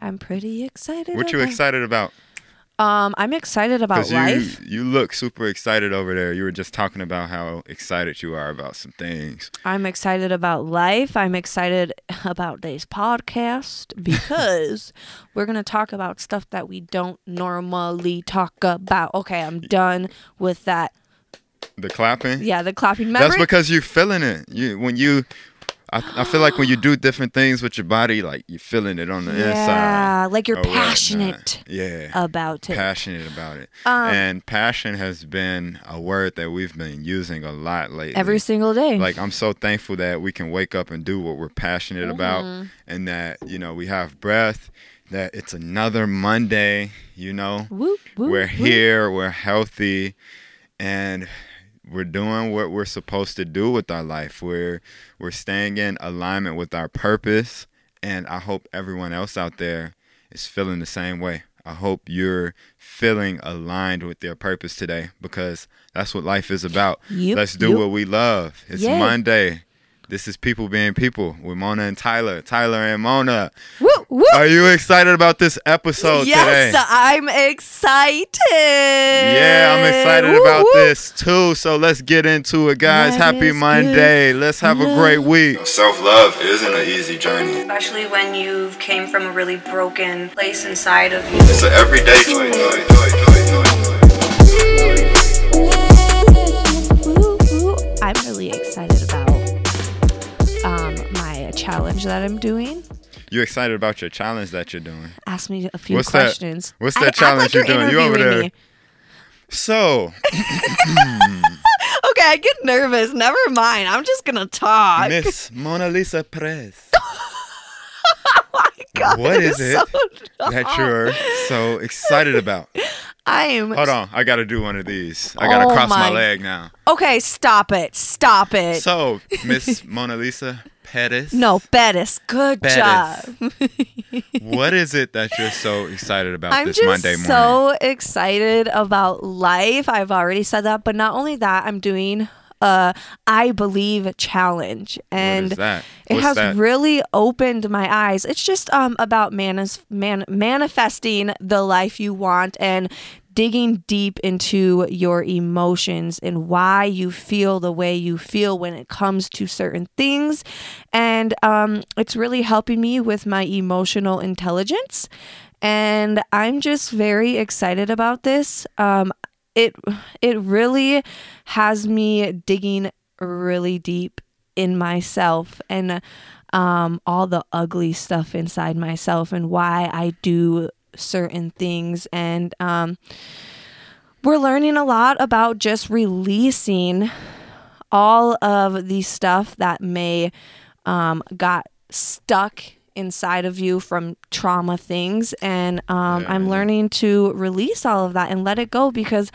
I'm pretty excited. What you about- excited about? Um, I'm excited about you life. you look super excited over there. You were just talking about how excited you are about some things. I'm excited about life. I'm excited about today's podcast because we're going to talk about stuff that we don't normally talk about. Okay, I'm done with that. The clapping. Yeah, the clapping. Remember? That's because you're feeling it. You when you, I, I feel like when you do different things with your body, like you're feeling it on the inside. yeah, like you're passionate Yeah. about it. passionate about it. Um, and passion has been a word that we've been using a lot lately. Every single day. like I'm so thankful that we can wake up and do what we're passionate about Mhm. and that, you know, we have breath, that it's another Monday, you know. Whoop, whoop, we're whoop. here, we're healthy, and we're doing what we're supposed to do with our life. We're we're staying in alignment with our purpose, and I hope everyone else out there is feeling the same way. I hope you're feeling aligned with their purpose today because that's what life is about. Yep, Let's do yep. what we love. It's Yeah. Monday. This is people being people with Mona and Tyler. Tyler and Mona. Whoop, whoop. Are you excited about this episode yes, today? I'm excited. Yeah, I'm excited Woo, about woo. this too. So let's get into it, guys. Life Happy is Monday. Let's have a great week. Self love isn't an easy journey. especially when you came from a really broken place inside of you. It's an everyday choice. Woo, woo. I'm really excited about um, my challenge that I'm doing. You excited about your challenge that you're doing? Ask me a few What's that- questions. what's that act challenge like you're doing? You over there. me. So, Okay, I get nervous. Never mind. I'm just gonna talk. Miss Mona Lisa Perez, oh my god. what is it so that you're so excited about? I am. Hold on, I gotta do one of these. I gotta Oh cross my my- leg now. Okay, stop it. Stop it. So, Miss Mona Lisa Perez. no, Bettis. Good Bettis. job. What is it that you're so excited about I'm this Monday morning? so excited about life. I've already said that, but not only that, I'm doing a I believe challenge, and what is that? it has that? really opened my eyes. It's just um about manis- man- manifesting the life you want and digging deep into your emotions and why you feel the way you feel when it comes to certain things. And um, it's really helping me with my emotional intelligence. And I'm just very excited about this. Um, it it really has me digging really deep in myself and um, all the ugly stuff inside myself and why I do certain things. And um, we're learning a lot about just releasing all of the stuff that may um, got stuck inside of you from trauma things. And um, Yeah, i'm learning to release all of that and let it go because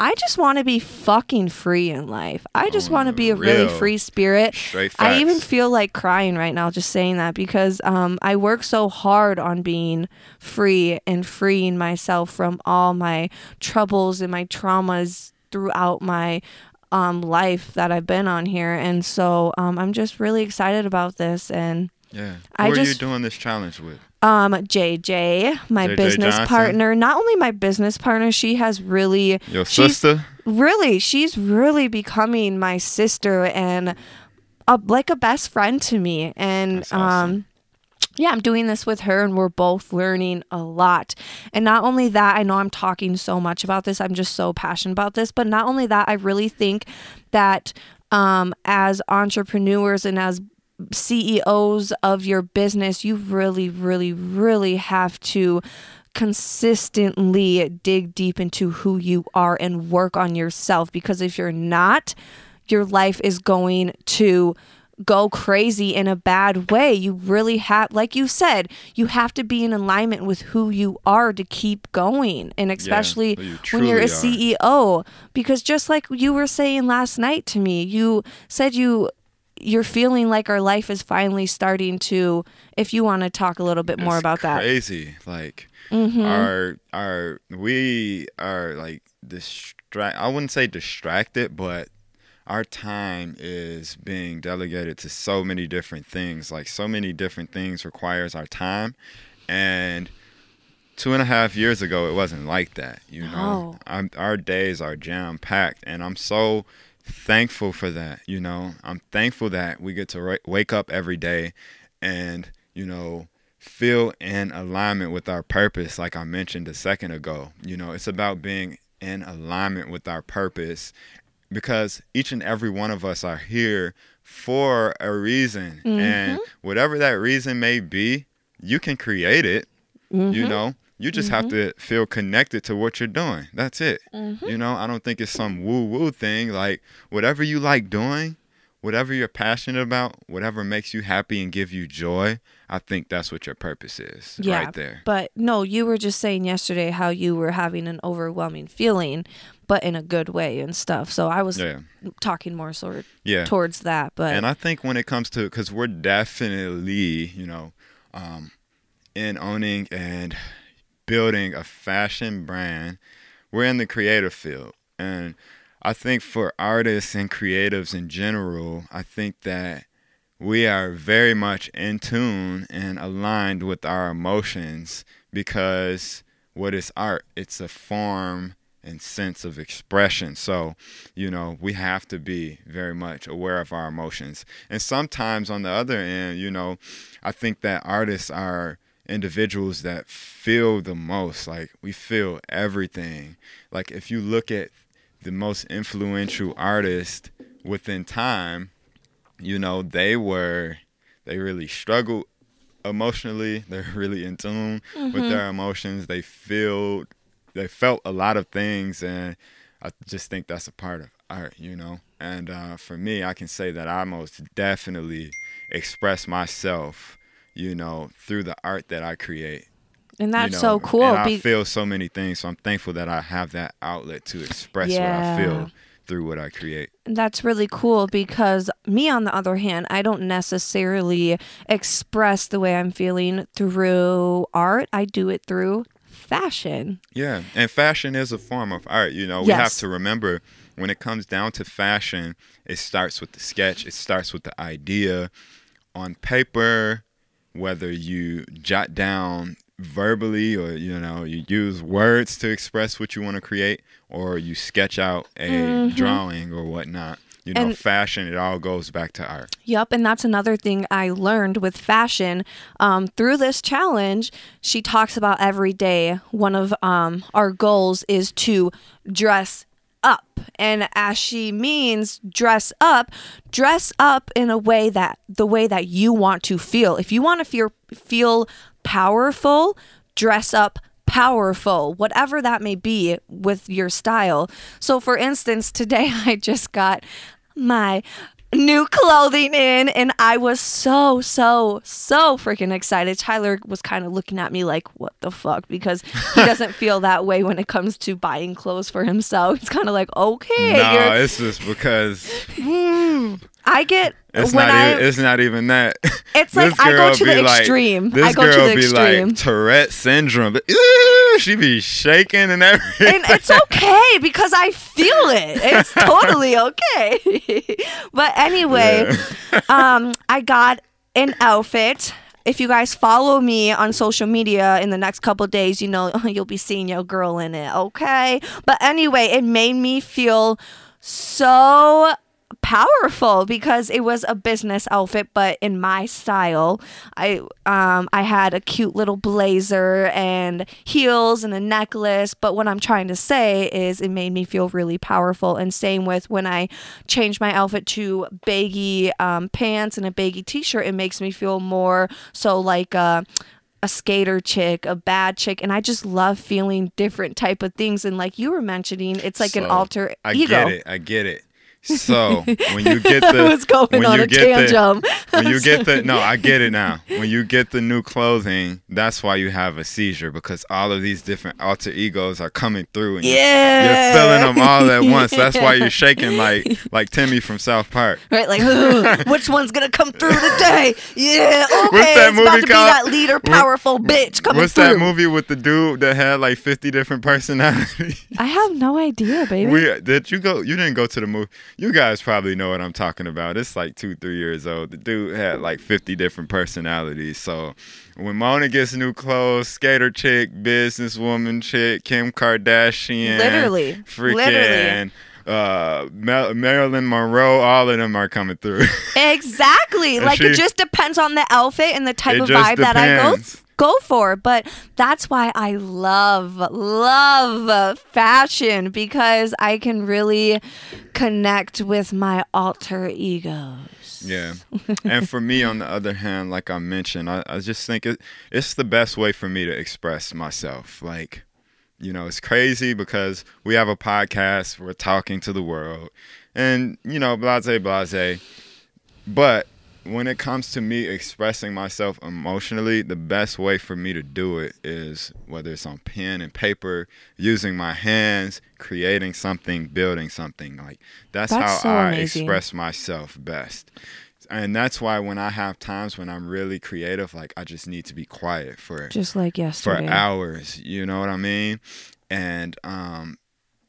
i just want to be fucking free in life. I just On want to be a really free spirit. I even feel like crying right now just saying that because um, I work so hard on being free and freeing myself from all my troubles and my traumas throughout my um, life that I've been on here. And so um, I'm just really excited about this. And yeah. Who I are just- you doing this challenge with? um, JJ, my JJ business Johnson? partner, not only my business partner, she has really Your sister? really she's really becoming my sister and a, like a best friend to me and That's awesome. um yeah i'm doing this with her and we're both learning a lot and not only that i know i'm talking so much about this i'm just so passionate about this but not only that i really think that um as entrepreneurs and as CEOs of your business, you really, really, really have to consistently dig deep into who you are and work on yourself because if you're not, your life is going to go crazy in a bad way. You really have, like you said, you have to be in alignment with who you are to keep going. And especially who you when you're a truly CEO, because just like you were saying last night to me, you said you you're feeling like our life is finally starting to if you want to talk a little bit more It's about that Crazy. Like Mhm. our our we are like distract I wouldn't say distracted, but our time is being delegated to so many different things. Like so many different things requires our time. And two and a half years ago, it wasn't like that. You know, No. I'm, our days are jam packed, and I'm so thankful for that. You know, I'm thankful that we get to ra- wake up every day and, you know, feel in alignment with our purpose, like I mentioned a second ago. You know, it's about being in alignment with our purpose because each and every one of us are here for a reason. And mm-hmm. whatever that reason may be, you can create it. You mm-hmm. know, you just have to feel connected to what you're doing. That's it. You know, I don't think it's some woo woo thing. Like, whatever you like doing, whatever you're passionate about, whatever makes you happy and give you joy, I think that's what your purpose is Yeah, right there. But no, you were just saying yesterday how you were having an overwhelming feeling, but in a good way and stuff. So I was Yeah. talking more sort of Yeah. towards that. But And I think when it comes to, because we're definitely, you know, um, in owning and building a fashion brand, we're in the creative field. And I think for artists and creatives in general, I think that we are very much in tune and aligned with our emotions because what is art? It's a form and sense of expression. So, you know, we have to be very much aware of our emotions. And sometimes on the other end, you know, I think that artists are individuals that feel the most. Like we feel everything. Like if you look at the most influential artist within time, you know, they were they really struggled emotionally. They're really in tune with their emotions. They feel they felt a lot of things and I just think that's a part of art, you know. And uh, for me, I can say that I most definitely express myself, you know, through the art that I create. and that's you so cool. And I be- feel so many things, so I'm thankful that I have that outlet to express what I feel through what I create. That's really cool because me, on the other hand, I don't necessarily express the way I'm feeling through art. I do it through fashion. Yeah, and fashion is a form of art. You know, we have to remember when it comes down to fashion, it starts with the sketch, it starts with the idea on paper, whether you jot down verbally or you know you use words to express what you want to create or you sketch out a drawing or whatnot you know Mm-hmm. And- fashion it all goes back to art yep and that's another thing I learned with fashion um, through this challenge. She talks about every day. One of um, our goals is to dress up, and as she means dress up, dress up in a way that the way that you want to feel. If you want to feel feel powerful, dress up powerful, whatever that may be with your style. So, for instance, today I just got my new clothing in and I was so so so freaking excited. Tyler was kind of looking at me like what the fuck because he doesn't feel that way when it comes to buying clothes for himself. He's kind of like, "Okay, no it's just because hmm. I get It's when not. I even, it's not even that. It's like I go to the like- extreme. This I go to girl the be extreme. like Tourette syndrome. She be shaking and everything. and it's okay because I feel it. It's totally okay. but anyway, um, I got an outfit. If you guys follow me on social media in the next couple days, you know you'll be seeing your girl in it. Okay. But anyway, it made me feel so powerful because it was a business outfit but in my style i um i had a cute little blazer and heels and a necklace but what i'm trying to say is it made me feel really powerful and same with when i changed my outfit to baggy um, pants and a baggy t-shirt it makes me feel more so like uh a skater chick, a bad chick, and I just love feeling different type of things. And like you were mentioning, it's like an So, alter I get it. I get it. So when you get the was going when on you a get the- when you get the no, I get it now. When you get the new clothing, that's why you have a seizure because all of these different alter egos are coming through and you're- Yeah. you're feeling them all at once. That's why you're shaking like like Timmy from South Park. Right, like which one's gonna come through today? Yeah, okay, What's that it's about movie to be that leader, powerful bitch coming What's through. that movie with the dude that had like 50 different personalities? I have no idea, baby. we did you go? You didn't go to the movie. You guys probably know what I'm talking about. It's like two, three years old. The dude had like 50 different personalities. So when Mona gets new clothes, skater chick, businesswoman chick, Kim Kardashian, Literally. freaking. Literally. Uh, Mar- Marilyn Monroe, all of them are coming through. Exactly. Like it just depends on the outfit and the type of vibe that I go depends. Go for. But that's why I love love fashion because I can really connect with my alter egos. Yeah. and for me, on the other hand, like I mentioned, I, I just think it, it's the best way for me to express myself. Like, you know, it's crazy because we have a podcast, we're talking to the world, and, you know, blase, blase. But when it comes to me expressing myself emotionally, the best way for me to do it is whether it's on pen and paper, using my hands, creating something, building something. Like that's, That's how so I amazing. express myself best. And that's why when I have times when I'm really creative, like I just need to be quiet for Just like yesterday for hours. You know what I mean? And um,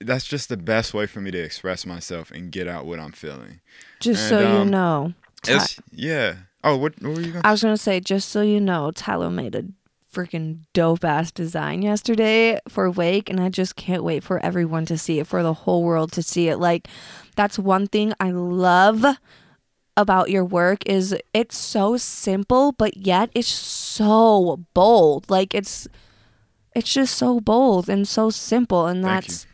that's just the best way for me to express myself and get out what I'm feeling. Just and, so you um, know. It's yeah. Oh, what, what were you gonna? Say? I was gonna say, just so you know, Tyler made a freaking dope ass design yesterday for Wake, and I just can't wait for everyone to see it, for the whole world to see it. Like, that's one thing I love about your work is it's so simple, but yet it's so bold. Like it's it's just so bold and so simple, and that's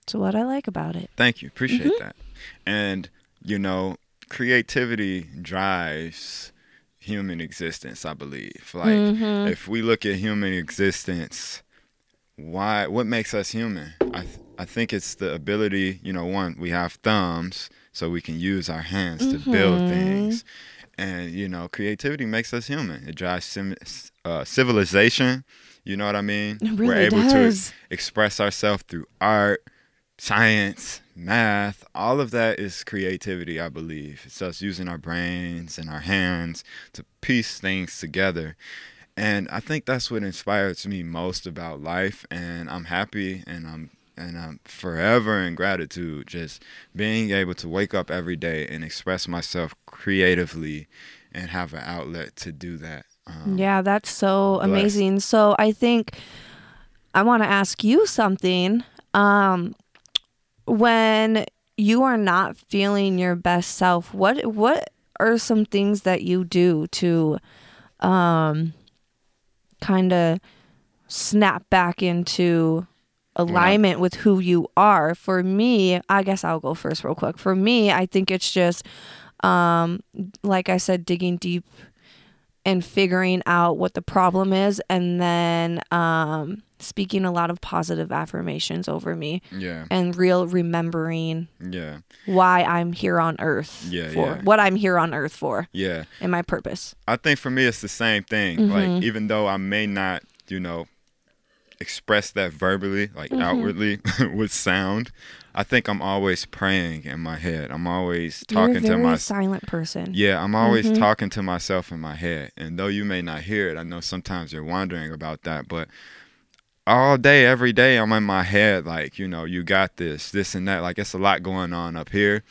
that's what I like about it. Thank you. Appreciate Mm-hmm. that. And you know, creativity drives human existence. I believe. Like Mm-hmm. if we look at human existence, why? What makes us human? I th- I think it's the ability. You know, one we have thumbs, so we can use our hands to build Mm-hmm. things. And you know, creativity makes us human. It drives sim- uh, civilization. You know what I mean? It We're able does. to express ourselves through art, science, math, all of that is creativity, I believe. It's us using our brains and our hands to piece things together. And I think that's what inspires me most about life and I'm happy and I'm and I'm forever in gratitude just being able to wake up every day and express myself creatively and have an outlet to do that. Um, Yeah, that's so amazing. So I think I want to ask you something. Um, when you are not feeling your best self, what what are some things that you do to um kind of snap back into alignment with who you are? For me, I guess I'll go first real quick. For me, I think it's just um like I said digging deep and figuring out what the problem is and then um, speaking a lot of positive affirmations over me Yeah. and real remembering Yeah. why I'm here on earth Yeah, for yeah. what I'm here on earth for Yeah. and my purpose. I think for me it's the same thing. Mm-hmm. Like even though I may not, you know, express that verbally, like Mm-hmm. outwardly with sound, I think I'm always praying in my head. I'm always You're a talking to my silent person. yeah, I'm always Mm-hmm. talking to myself in my head. And though you may not hear it, I know sometimes you're wondering about that, but all day, every day, I'm in my head, like, you know, you got this, this and that. Like, it's a lot going on up here.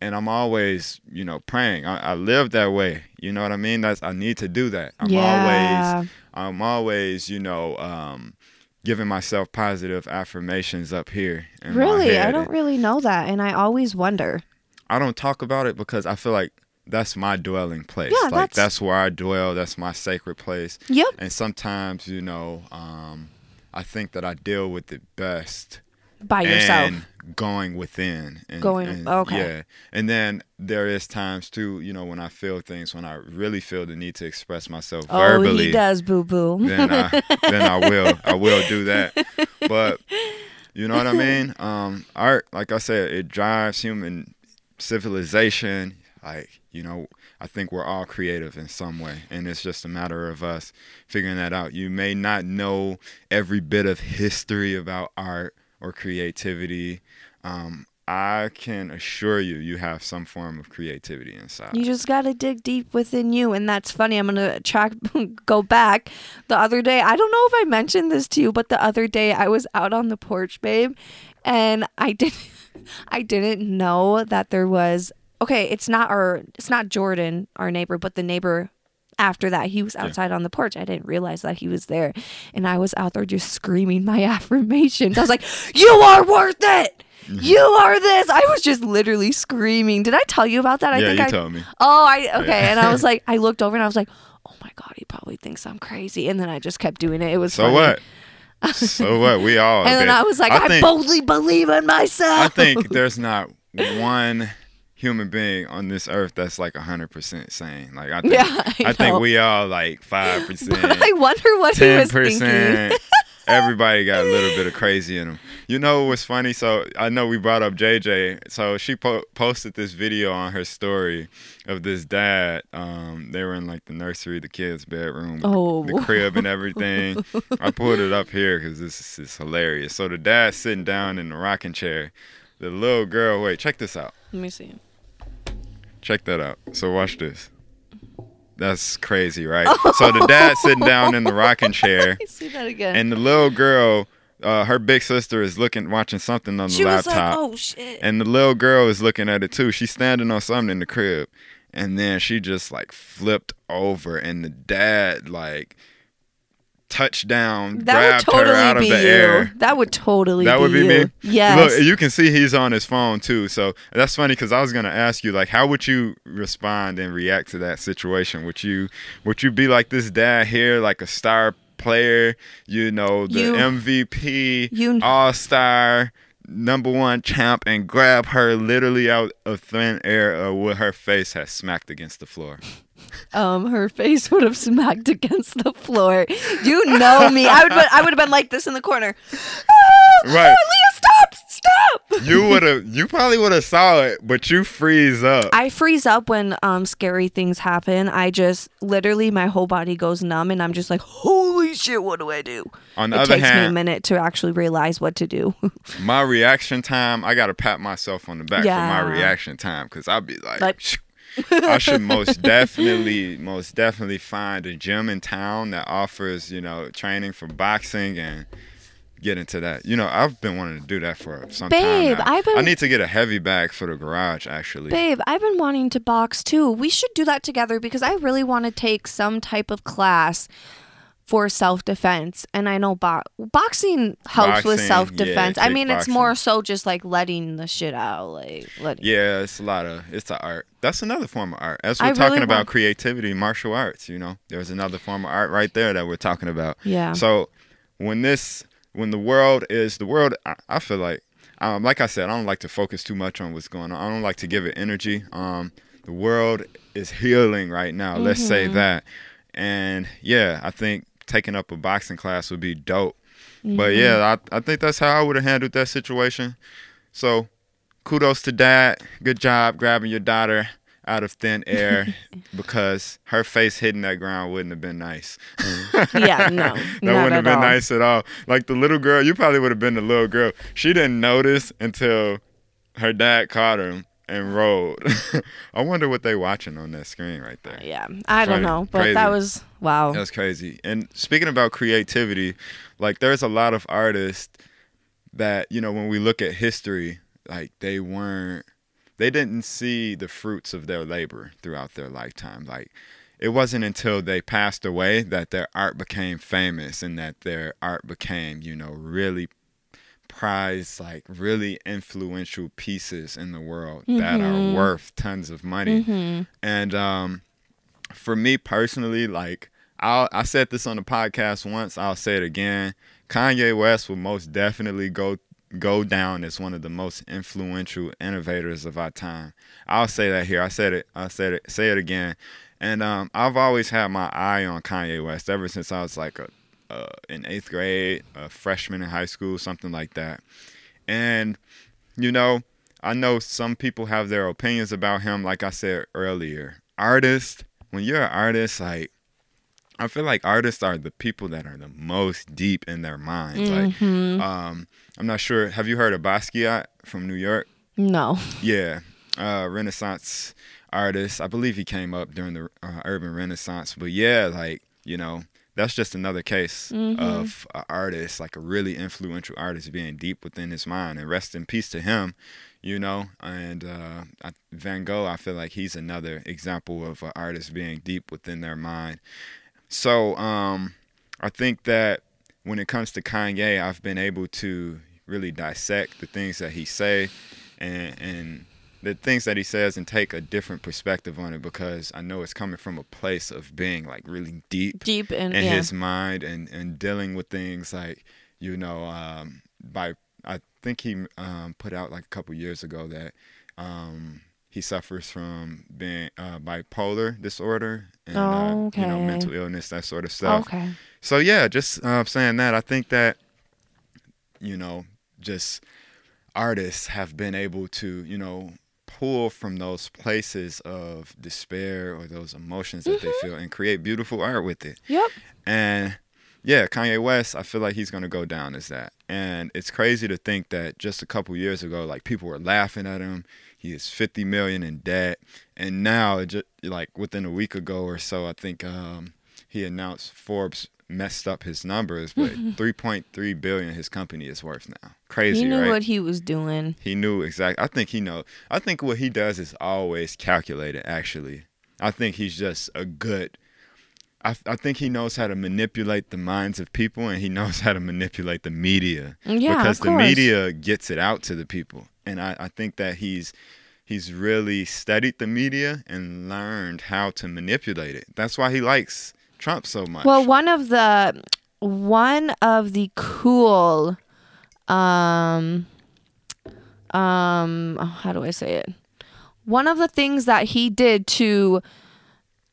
And I'm always, you know, praying. I, I live that way. You know what I mean? That's I need to do that. I'm Yeah. always, I'm always, you know, um, giving myself positive affirmations up here. Really? I don't really know that and I always wonder. I don't talk about it because I feel like that's my dwelling place. Yeah, like that's- that's where I dwell. That's my sacred place. Yep. And sometimes, you know, um, I think that I deal with it best By yourself. going within. And, Going- and- okay. Yeah. And then there is times too, you know, when I feel things, when I really feel the need to express myself oh, verbally he does, boo boo. then I then I will I will do that. But you know what I mean? Um, art, like I said, it drives human civilization. Like you know, I think we're all creative in some way, and it's just a matter of us figuring that out. You may not know every bit of history about art or creativity. Um, I can assure you, you have some form of creativity inside. You just got to dig deep within you. And that's funny. I'm going to track, go back. The other day, I don't know if I mentioned this to you, but the other day I was out on the porch, babe, and I didn't. I didn't know that there was okay, it's not our it's not Jordan, our neighbor, but the neighbor after that he was outside on the porch. I didn't realize that he was there. And I was out there just screaming my affirmations. I was like, You are worth it. Mm-hmm. You are this. I was just literally screaming. Did I tell you about that? I yeah, think you I told me. Oh, I okay. And I was like, I looked over and I was like, Oh my god, he probably thinks I'm crazy. And then I just kept doing it. It was So funny. what? so what? We all. And then. I was like, I, think, boldly believe in myself. I think there's not one human being on this earth that's like 100% sane. Like I think, Yeah, I I, think we all like 5%, I wonder what he was thinking. 10%. Everybody got a little bit of crazy in them. You know what's funny? So I know we brought up JJ. So she po- posted this video on her story of this dad. Um, they were in like the nursery, the kids' bedroom, Oh. the crib, and everything. I pulled it up here because this is, is hilarious. So the dad's sitting down in the rocking chair. The little girl, wait, check this out. Let me see. Check that out. So watch this. That's crazy, right? So the dad sitting down in the rocking chair, see that again. and the little girl, uh, her big sister, is looking, watching something on the she was like, laptop, "Oh shit!" and the little girl is looking at it too. She's standing on something in the crib, and then she just like flipped over, and the dad like touched down, that would grabbed totally her out of be the you. air. That would totally. That be would be you. me. Yes. Look, you can see he's on his phone too. So that's funny because I was gonna ask you, like, how would you respond and react to that situation? Would you would you be like this dad here, like a star player, you know, the You- MVP, you- all star, number one champ, and grab her literally out of thin air, uh, or would her face have smacked against the floor? Um, her face would have smacked against the floor. You know me. I would. I would have been like this in the corner. Ah, Right. ah, Leah, stop! Stop! You would have, you probably would have saw it, but you freeze up. I freeze up when um scary things happen. I just literally my whole body goes numb and I'm just like, holy shit, what do I do? On the it other takes me a minute to actually realize what to do. my reaction time, I gotta pat myself on the back Yeah. for my reaction time because I'll be like, Like-. I should most definitely, most definitely find a gym in town that offers, you know, training for boxing and get into that. You know, I've been wanting to do that for some Babe, time now. I've been- I need to get a heavy bag for the garage actually. Babe, I've been wanting to box too. We should do that together because I really want to take some type of class for self defense. And I know bo- boxing helps with self defense. yeah, I mean, it's more so just like letting the shit out, like letting. Yeah, it's a lot of it's a art. That's another form of art. As I we're talking really about want- creativity, martial arts, you know, there's another form of art right there that we're talking about. Yeah. So when this, when the world is the world, I, I feel like, um, like I said, I don't like to focus too much on what's going on. I don't like to give it energy. Um, the world is healing right now. Let's say Mm-hmm. that. And yeah, I think taking up a boxing class would be dope. But Mm-hmm. yeah, I, I think that's how I would have handled that situation. So kudos to dad. Good job grabbing your daughter out of thin air because her face hitting that ground wouldn't have been nice. Yeah, no, that wouldn't have been all. nice at all. Like the little girl, you probably would have been the little girl. She didn't notice until her dad caught her and rolled. I wonder what they watching on that screen right there. Uh, yeah, I don't know, but Crazy. that was wow. That's crazy. And speaking about creativity, like there's a lot of artists that, you know, when we look at history, like they weren't they didn't see the fruits of their labor throughout their lifetime. Like it wasn't until they passed away that their art became famous and that their art became, you know, really prized like really influential pieces in the world that are worth tons of money. And um for me personally, like I'll, I said this on the podcast once. I'll say it again. Kanye West will most definitely go go down as one of the most influential innovators of our time. I'll say that here. I said it. I said it. Say it again. And um, I've always had my eye on Kanye West ever since I was like a uh, in eighth grade, a freshman in high school, something like that. And you know, I know some people have their opinions about him. Like I said earlier, artist. When you're an artist, like I feel like artists are the people that are the most deep in their minds. Like, um, I'm not sure. Have you heard of Basquiat from New York? No, Yeah, uh, Renaissance artist. I believe he came up during the uh, Urban Renaissance. But yeah, like you know, that's just another case Mhm. of an artist, like a really influential artist, being deep within his mind. And rest in peace to him, you know. And uh, I, Van Gogh, I feel like he's another example of an artist being deep within their mind. So um, I think that when it comes to Kanye, I've been able to really dissect the things that he say and and the things that he says and take a different perspective on it because I know it's coming from a place of being like really deep Deep in, in yeah. his mind and and dealing with things like you know um by I think he um put out like a couple years ago that um he suffers from being uh, bipolar disorder and uh, you know mental illness that sort of stuff okay. so yeah, just uh, saying that, I think that you know, just artists have been able to you know pull from those places of despair or those emotions that they feel and create beautiful art with it. Yep. And yeah, Kanye West, I feel like he's gonna go down as that. And it's crazy to think that just a couple years ago, like people were laughing at him. He is 50 million in debt, and now, just like within a week ago or so, I think um, he announced Forbes messed up his numbers, but 3.3 billion his company is worth now. Crazy, He knew right? what he was doing. He knew exactly. I think he know. I think what he does is always calculated. Actually, I think he's just a good. I, I think he knows how to manipulate the minds of people, and he knows how to manipulate the media Yeah, because of the course. media gets it out to the people, and I, I think that he's he's really studied the media and learned how to manipulate it. That's why he likes Trump so much. Well, one of the one of the cool um um how do I say it? One of the things that he did to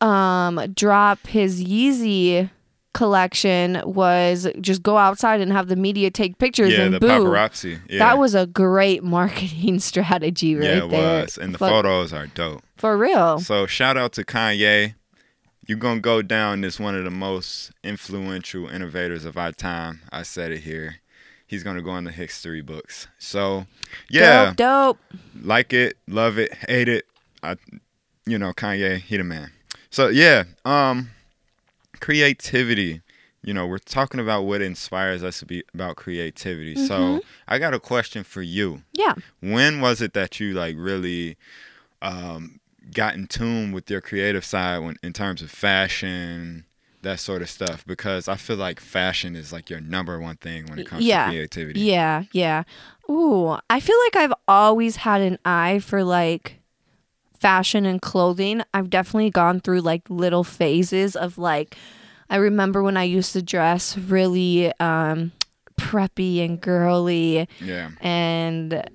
um drop his Yeezy collection was just go outside and have the media take pictures yeah, and the boo. paparazzi. Yeah. That was a great marketing strategy right yeah, it there. was, and the Fuck, photos are dope. for real. So shout out to Kanye. You're gonna go down as one of the most influential innovators of our time. I said it here. He's gonna go in the history books. So yeah, Dope, dope. like it, love it, hate it. I you know, Kanye, he the man. So yeah, um creativity. You know, we're talking about what inspires us to be about creativity. So I got a question for you Yeah. when was it that you like really um, got in tune with your creative side when in terms of fashion that sort of stuff because i feel like fashion is like your number one thing when it comes Yeah. to creativity Yeah, yeah. Ooh, I feel like I've always had an eye for like fashion and clothing. I've definitely gone through like little phases of like I remember when I used to dress really um preppy and girly yeah and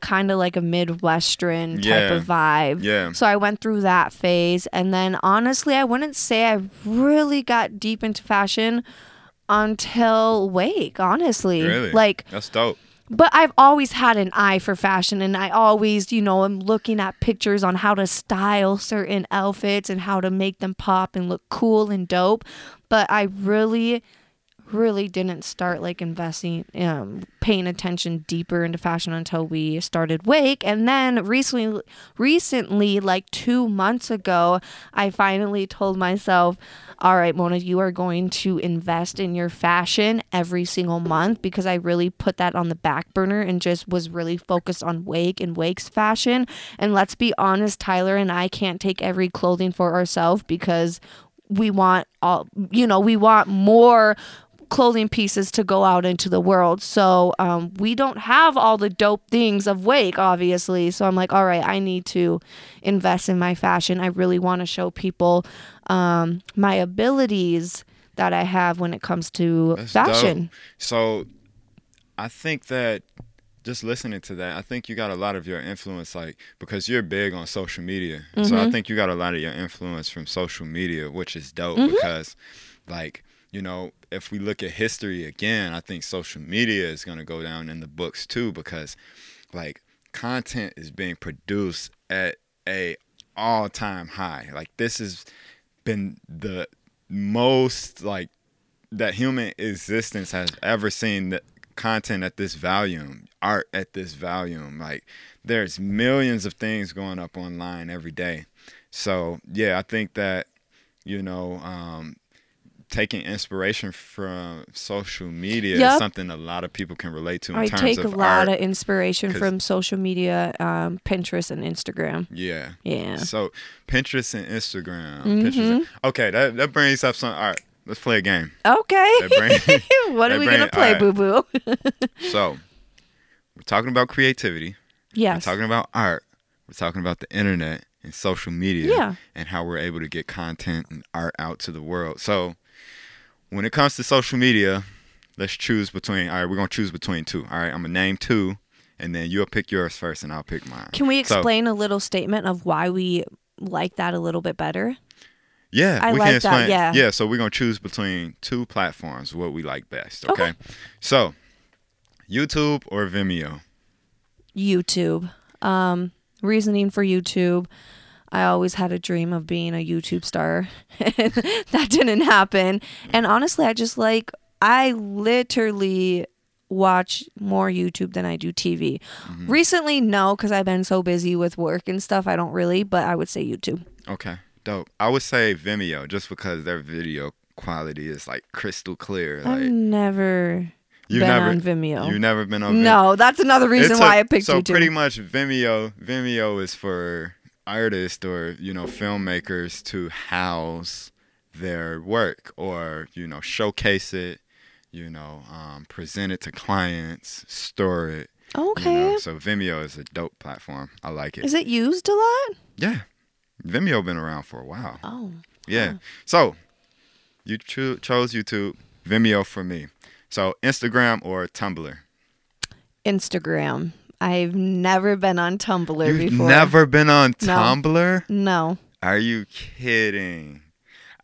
kind of like a midwestern type Yeah. of vibe. yeah So I went through that phase. And then honestly, I wouldn't say I really got deep into fashion until Wake, honestly. really Like, that's dope but I've always had an eye for fashion and I always, you know, I'm looking at pictures on how to style certain outfits and how to make them pop and look cool and dope. But I really really didn't start like investing um paying attention deeper into fashion until we started wake. And then recently recently like 2 months ago I finally told myself all right Mona you are going to invest in your fashion every single month because I really put that on the back burner and just was really focused on wake and wake's fashion. And let's be honest Tyler and I can't take every clothing for ourselves because we want all you know we want more clothing pieces to go out into the world so um, we don't have all the dope things of wake obviously so i'm like all right i need to invest in my fashion i really want to show people um, my abilities that i have when it comes to That's fashion dope. So I think that just listening to that, I think you got a lot of your influence, like because you're big on social media. So Mm-hmm. I think you got a lot of your influence from social media, which is dope Mm-hmm. because, like, you know, if we look at history again, I think social media is going to go down in the books too because, like, content is being produced at a all-time high. Like, this has been the most like that human existence has ever seen the content at this volume, art at this volume. Like there's millions of things going up online every day. So yeah, I think that you know um, taking inspiration from social media Yup. is something a lot of people can relate to in I terms take of a lot art. of inspiration from social media, um, Pinterest and Instagram. yeah. Yeah. So Pinterest and Instagram. Mhm. Pinterest and- okay, that, that brings up some. All right, let's play a game. Okay. Brain- what are we brain- gonna play, boo boo? So we're talking about creativity. yes. We're talking about art. We're talking about the internet and social media Yeah. and how we're able to get content and art out to the world. So when it comes to social media, let's choose between. All right, we're gonna choose between two. All right, I'm gonna name two, and then you'll pick yours first, and I'll pick mine. Can we So- explain a little statement of why we like that a little bit better? Yeah, I we like can that, yeah. yeah. So we're gonna choose between two platforms, what we like best. Okay. So, YouTube or Vimeo? YouTube. Um, reasoning for YouTube. I always had a dream of being a YouTube star. that didn't happen. And honestly, I just like I literally watch more YouTube than I do TV. Mm-hmm. Recently, no, because I've been so busy with work and stuff. I don't really, but I would say YouTube. Okay, dope. I would say Vimeo just because their video quality is like crystal clear. I've never you've been never on Vimeo. you've never been on. Vimeo? no, that's another reason why I picked so YouTube. pretty much Vimeo. Vimeo is for artists or you know filmmakers to house their work or you know showcase it. You know, um, present it to clients, store it. you okay. know. So Vimeo is a dope platform. I like it. Is it used a lot? yeah, Vimeo been around for a while. Oh. Yeah. So you cho- chose YouTube, Vimeo for me. So Instagram or Tumblr. Instagram. I've never been on Tumblr You've before. never been on No. Tumblr? No. Are you kidding?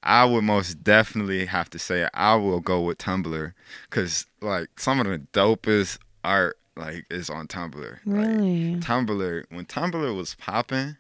I would most definitely have to say I will go with Tumblr because like some of the dopest art like is on Tumblr. Like, Really? Tumblr when Tumblr was popping,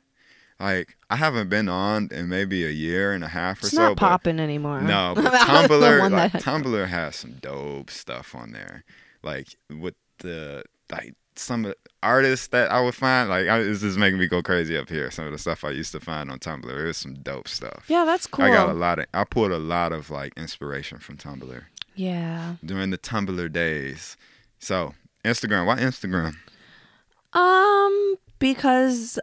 like I haven't been on in maybe a year and a half or so. It's not popping anymore. No, but Tumblr, like, Tumblr has some dope stuff on there. Like with the like some of the artists that I would find, like I, this is making me go crazy up here. Some of the stuff I used to find on Tumblr, it was some dope stuff. Yeah, that's cool. I got a lot of, I pulled a lot of like inspiration from Tumblr yeah. during the Tumblr days. So Instagram, why Instagram? Um, because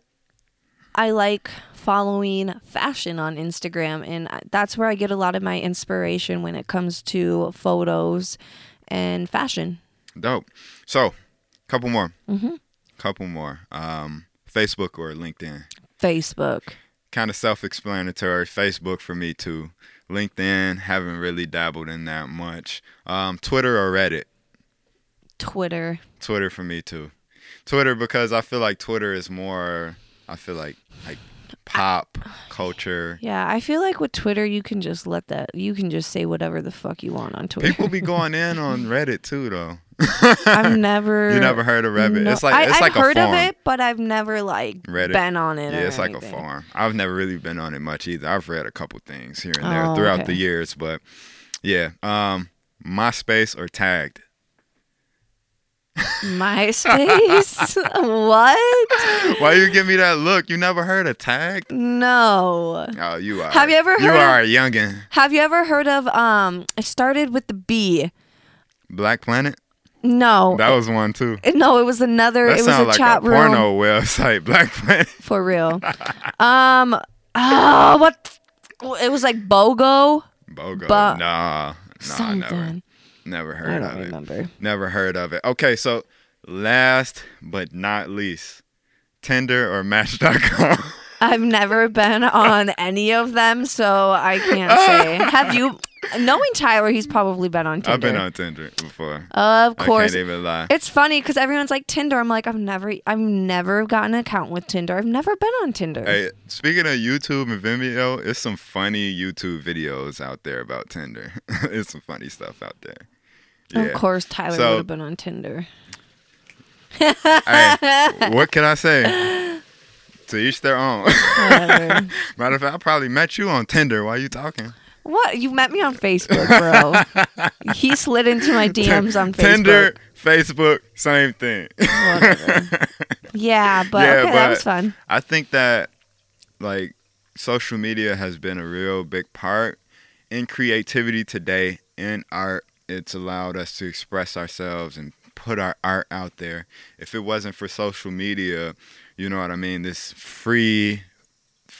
I like following fashion on Instagram, and that's where I get a lot of my inspiration when it comes to photos and fashion. Dope. So, couple more, hmm couple more. Um, Facebook or LinkedIn. Facebook, kind of self-explanatory. Facebook for me too. LinkedIn haven't really dabbled in that much. Um, Twitter or Reddit. Twitter. Twitter for me too. Twitter because I feel like Twitter is more. I feel like like pop culture. Yeah, I feel like with Twitter, you can just let that. You can just say whatever the fuck you want on Twitter. People be going in on Reddit too though. I've never. You never heard of Reddit? No, it's like I, it's I've like heard a of it, but I've never like Reddit. been on it. Yeah, it's like a farm. I've never really been on it much either. I've read a couple things here and there Oh, throughout okay. the years, but yeah. Um, MySpace or Tagged. MySpace? what? Why you give me that look? You never heard of tag? No. Oh, you are. Have you ever You heard of- are a youngin. Have you ever heard of um? It started with the B. Black Planet. No. That was one too. no, it was another. That it was a like chat a room porno website. Black Planet. for real. um. Oh, what? It was like BOGO. Bogo. But- nah, nah, never, something. never I heard of it. remember. Never heard of it. Okay, so last but not least, Tinder or Match.com. I've never been on any of them, so I can't say. Have you? Knowing Tyler, he's probably been on Tinder. I've been on Tinder before. Of course. I can't even lie. It's funny because everyone's like Tinder. I'm like, I've never, I've never gotten an account with Tinder. I've never been on Tinder. Hey, speaking of YouTube and Vimeo, it's some funny YouTube videos out there about Tinder. it's some funny stuff out there. Of course, Tyler So- would have been on Tinder. Hey, what can I say? To each their own. Matter of fact, I probably met you on Tinder while you talking. what? You met me on Facebook, bro. he slid into my DMs on Facebook. Tinder, Facebook, same thing. Yeah, but Yeah, okay, that was fun. I think that like social media has been a real big part in creativity today, in art, it's allowed us to express ourselves and put our art out there. If it wasn't for social media, you know what I mean, this free,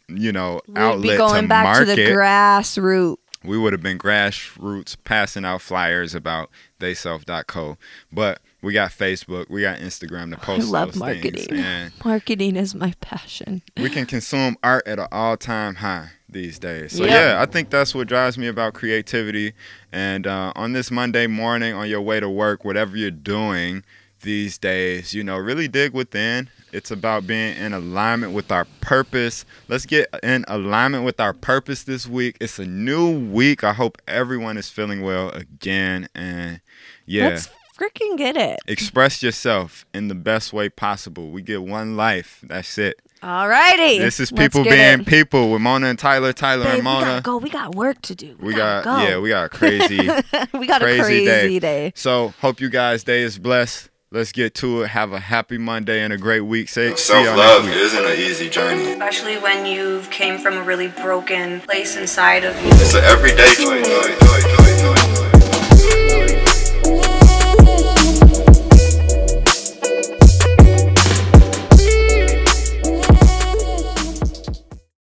you know, We'd outlet be going to back market, to the grassroots. we would have been grassroots passing out flyers about theyself.co. But we got Facebook, we got Instagram to post. I love things, marketing. Marketing is my passion. we can consume art at an all-time high these days. So Yep. yeah, I think that's what drives me about creativity. And uh, on this Monday morning, on your way to work, whatever you're doing these days, you know, really dig within. It's about being in alignment with our purpose. Let's get in alignment with our purpose this week. It's a new week. I hope everyone is feeling well again. And yeah Let's freaking get it. express yourself in the best way possible. We get one life. That's it. Alrighty. This is people being it. people with Mona and Tyler, Tyler Babe, and we gotta Mona. go. We got work to do. We, We got go. yeah, we got a crazy we got crazy a crazy day. day. So hope you guys' day is blessed. Let's get to it. Have a happy Monday and a great week. Say Self love isn't an easy journey. Especially when you've came from a really broken place inside of you. It's an everyday choice.